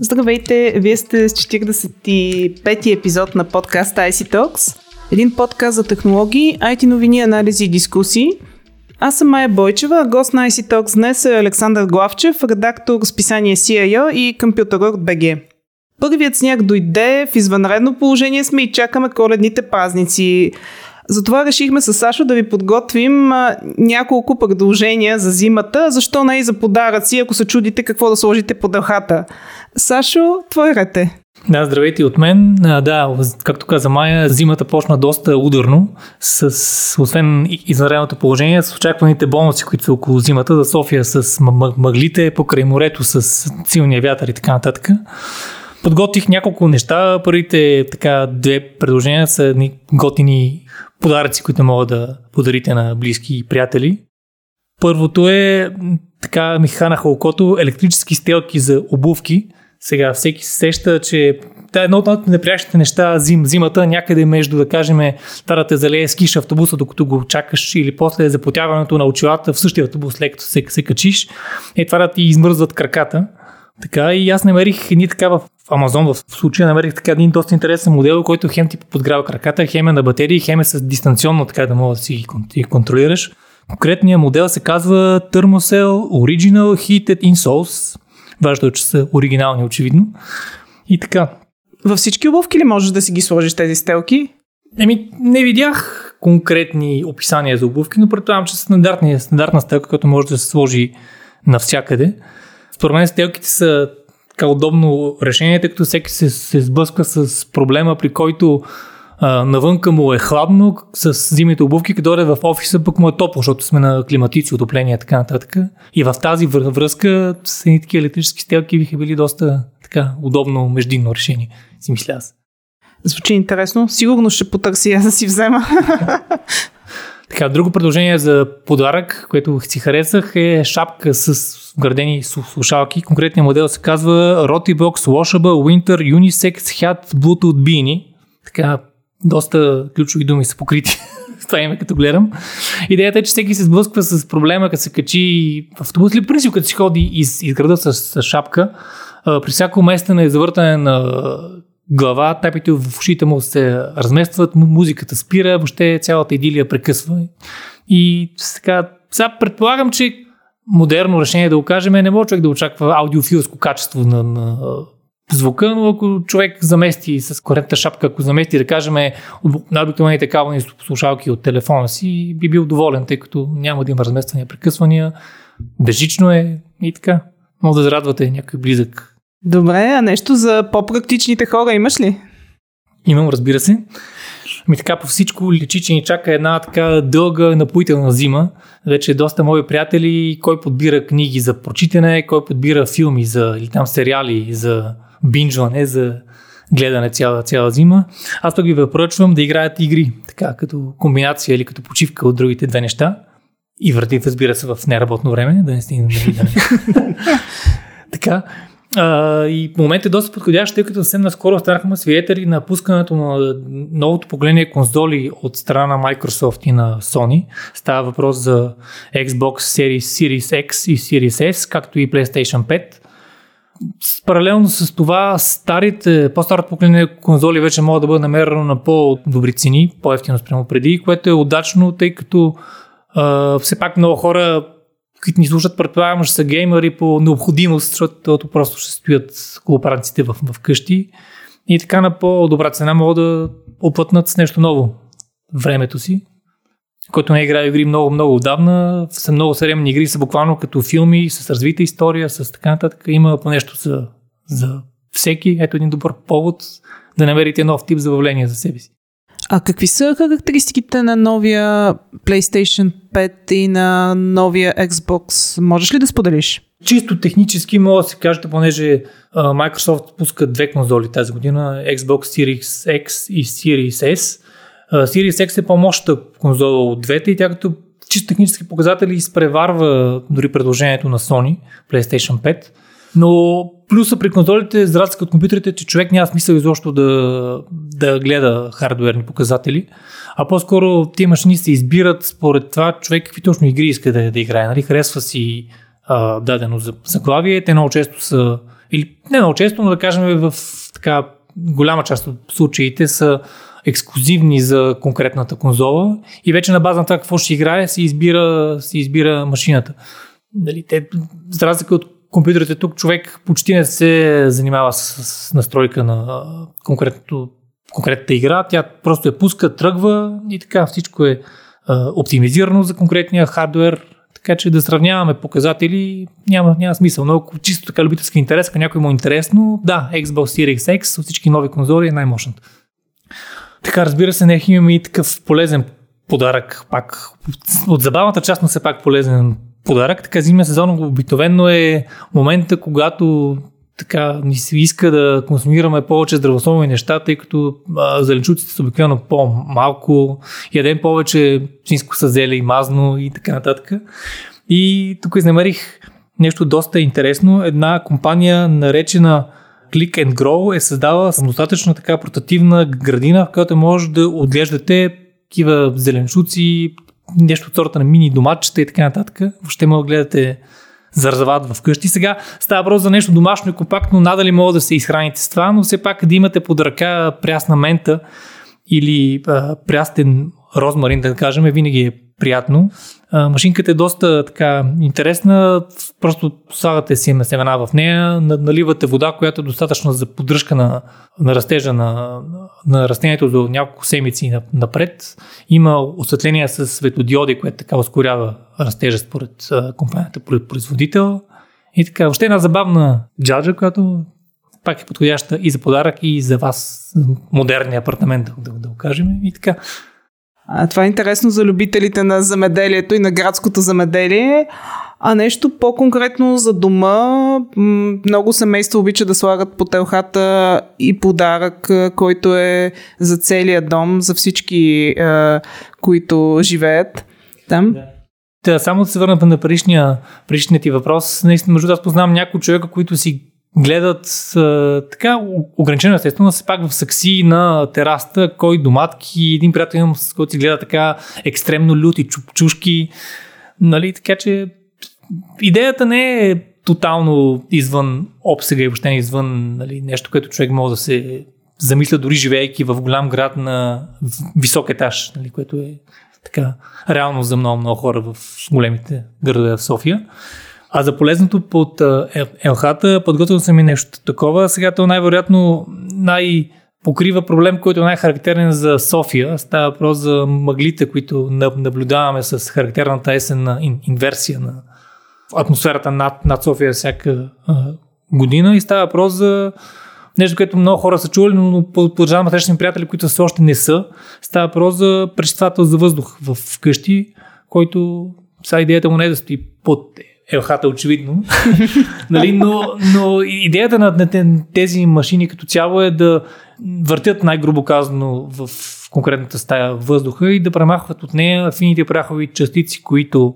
Здравейте, вие сте с 45-ти епизод на подкаст IC Talks. Един подкаст за технологии, IT новини, анализи и дискусии. Аз съм Майя Бойчева, гост на IC Talks днес е Александър Главчев, редактор с писание CIO и компютър от BG. Първият сняг дойде, в извънредно положение сме и чакаме коледните празници. Затова решихме с Сашо да ви подготвим няколко предложения за зимата, защо не и за подаръци, ако се чудите какво да сложите под дъхата. Сашо, твой ред е. Да, здравейте от мен. Да, както каза Майя, зимата почна доста ударно, с, освен извънредното положение, с очакваните бонуси, които са около зимата за София, с мъглите покрай морето, с силния вятър и така нататък. Подготвих няколко неща. Първите така две предложения са едни готини подаръци, които мога да подарите на близки и приятели. Първото е, така ми ханаха окото, електрически стелки за обувки. Сега всеки се сеща, че това е едно от неприятните неща зим, зимата, някъде между, да кажем, това да те залее скиш автобуса, докато го чакаш, или после запотяването на очилата в същия автобус, след се, се качиш, е това да ти измръзват краката. Така и аз намерих едни така в Амазон в случая намерих така един доста интересен модел, който хем ти подгрява краката, хем е на батерии, хем е с дистанционно, така да мога да си ги контролираш. Конкретният модел се казва Thermocell Original Heated Insoles. Важно е, че са оригинални, очевидно. И така. Във всички обувки ли можеш да си ги сложиш тези стелки? Еми, не видях конкретни описания за обувки, но предполагам, че са стандартна, стандартна стелка, която може да се сложи навсякъде. Според мен стелките са така удобно решение, тъй като всеки се, се сблъска с проблема, при който а, навънка му е хладно с зимните обувки, като дойде в офиса пък му е топло, защото сме на климатици, отопление и така нататък. И в тази връзка с едни такива електрически стелки биха били доста така удобно междинно решение, си мисля аз. Звучи интересно. Сигурно ще потърси аз да си взема. Така, друго предложение за подарък, което си харесах е шапка с вградени слушалки. Конкретният модел се казва Rotibox Washable Winter Unisex Hat Bluetooth Beanie. Така, доста ключови думи са покрити това име, като гледам. Идеята е, че всеки се сблъсква с проблема, като се качи в автобус или принцип, като си ходи из, из града с, с шапка. При всяко местене и завъртане на глава, тапите в ушите му се разместват, музиката спира, въобще цялата идилия прекъсва. И така, сега предполагам, че модерно решение да го кажем, не може човек да очаква аудиофилско качество на, на звука, но ако човек замести с коректна шапка, ако замести, да кажем, най-обикновените кабелни слушалки от телефона си, би бил доволен, тъй като няма да има размествания, прекъсвания, безжично е и така. Може да зарадвате някой близък. Добре, а нещо за по-практичните хора имаш ли? Имам, разбира се. Ми така по всичко личи, че ни чака една така дълга напоителна зима. Вече доста мои приятели, кой подбира книги за прочитане, кой подбира филми за, или там сериали за бинджване, за гледане цяла, цяла зима. Аз пък ви препоръчвам да играят игри, така като комбинация или като почивка от другите две неща. И върти, разбира се, в неработно време, да не стигнем да Така, а, и в момента е доста подходящ, тъй като съвсем наскоро станахме свидетели на пускането на новото поколение конзоли от страна на Microsoft и на Sony. Става въпрос за Xbox Series, Series X и Series S, както и PlayStation 5. Паралелно с това, старите, по-старото поколение конзоли вече могат да бъдат намерено на по-добри цени, по-ефтино спрямо преди, което е удачно, тъй като а, все пак много хора които ни слушат, предполагам, ще са геймери по необходимост, защото просто ще стоят кооперациите в, в къщи и така на по-добра цена могат да опътнат с нещо ново времето си, който не е играе игри много-много отдавна. Са много съвременни игри, са буквално като филми, с развита история, с така нататък. Има по нещо за, за всеки. Ето един добър повод да намерите нов тип забавление за себе си. А какви са характеристиките на новия PlayStation 5 и на новия Xbox? Можеш ли да споделиш? Чисто технически мога да се каже, понеже Microsoft пуска две конзоли тази година, Xbox Series X и Series S. Series X е по-мощна конзола от двете и тя като чисто технически показатели изпреварва дори предложението на Sony, PlayStation 5. Но плюса при конзолите, за разлика от компютрите, че човек няма смисъл изобщо да, да гледа хардуерни показатели, а по-скоро тези машини се избират според това човек какви точно игри иска да, да играе. Нали? Харесва си а, дадено заглавие, те много често са или не много често, но да кажем в така голяма част от случаите са ексклюзивни за конкретната конзола и вече на база на това какво ще играе, се избира, се избира машината. Дали, те, за разлика от компютрите тук, човек почти не се занимава с, с настройка на конкретното, конкретната игра. Тя просто я пуска, тръгва и така всичко е а, оптимизирано за конкретния хардвер, така че да сравняваме показатели няма, няма смисъл. Но ако чисто така любителски интерес, ако някой му е интересно, да, Xbox Series X от всички нови конзоли е най-мощната. Така, разбира се, не имаме и такъв полезен подарък, пак от забавната част, но все пак полезен подарък. Така зимния сезон обикновено е момента, когато така ни се иска да консумираме повече здравословни неща, тъй като а, зеленчуците са обикновено по-малко, ядем повече чинско съзеле и мазно и така нататък. И тук изнамерих нещо доста интересно. Една компания наречена Click and Grow е създала самодостатъчна така портативна градина, в която може да отглеждате такива зеленчуци, нещо от сорта на мини доматчета и така нататък. Въобще може да гледате зарзават вкъщи. Сега става въпрос за нещо домашно и компактно, надали мога да се изхраните с това, но все пак да имате под ръка прясна мента или а, прястен розмарин, да кажем, винаги е приятно. Машинката е доста така интересна, просто слагате си на семена в нея, наливате вода, която е достатъчна за поддръжка на, на растежа на, на растението до няколко седмици напред. Има осветление с светодиоди, което така ускорява растежа според компанията производител. И така, въобще една забавна джаджа, която пак е подходяща и за подарък, и за вас, модерния апартамент, да, да го кажем. И така, а, това е интересно за любителите на замеделието и на градското замеделие. А нещо по-конкретно за дома, много семейства обича да слагат по телхата и подарък, който е за целия дом, за всички, които живеят там. Да. Да, само да се върна на предишния, предишния ти въпрос. Наистина, между аз познавам някои човека, които си гледат а, така ограничено естествено, се пак в сакси на тераста, кой доматки, един приятел имам, с който си гледа така екстремно люти чушки, нали, така че идеята не е тотално извън обсега и въобще извън нали, нещо, което човек може да се замисля дори живеейки в голям град на висок етаж, нали, което е така реално за много, много хора в големите градове в София. А за полезното под елхата подготвил съм и нещо такова. Сега то най-вероятно най- покрива проблем, който е най-характерен за София. Става въпрос за мъглите, които наблюдаваме с характерната есенна инверсия на атмосферата над, над София всяка а, година. И става въпрос за нещо, което много хора са чували, но продължавам срещани приятели, които все още не са. Става въпрос за пречиствател за въздух в къщи, който сега идеята му не е да стои под елхата, очевидно. нали, но, но идеята на, тези машини като цяло е да въртят най-грубо казано в конкретната стая въздуха и да премахват от нея фините прахови частици, които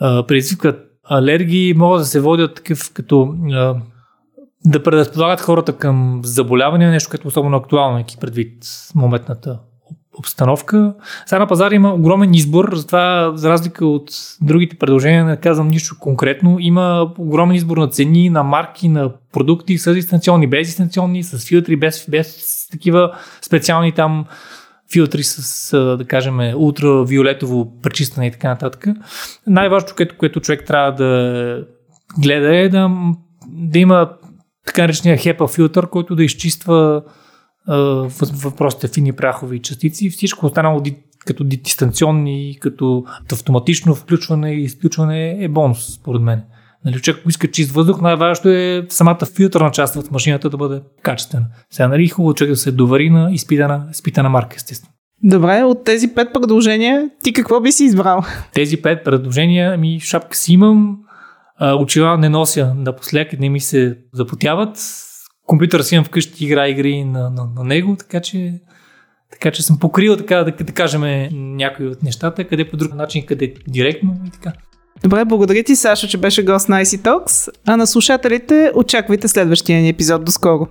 а, предизвикват алергии, могат да се водят такъв като а, да предразполагат хората към заболявания, нещо, което е особено актуално, предвид моментната обстановка. Сега на пазара има огромен избор, затова за разлика от другите предложения не казвам нищо конкретно. Има огромен избор на цени, на марки, на продукти с дистанционни, без дистанционни, с филтри, без, без такива специални там филтри с, да кажем, ултравиолетово пречистване и така нататък. Най-важното, което, което човек трябва да гледа е да, да има така наречения HEPA филтър, който да изчиства въпросите фини прахови частици. Всичко останало като дистанционни, като автоматично включване и изключване е бонус, според мен. Нали, човек, ако иска чист въздух, най-важното е самата филтърна част от машината да бъде качествена. Сега, нали, хубаво човек да се довари на изпитана, изпитана марка, естествено. Добре, от тези пет предложения, ти какво би си избрал? Тези пет предложения, ми шапка си имам, очила не нося напоследък, не ми се запотяват, компютър си имам вкъщи, игра игри на, на, на него, така че, така че съм покрил, така да, да кажем, някои от нещата, къде по друг начин, къде директно и така. Добре, благодаря ти, Сашо, че беше гост на IC Talks, а на слушателите очаквайте следващия ни епизод. До скоро!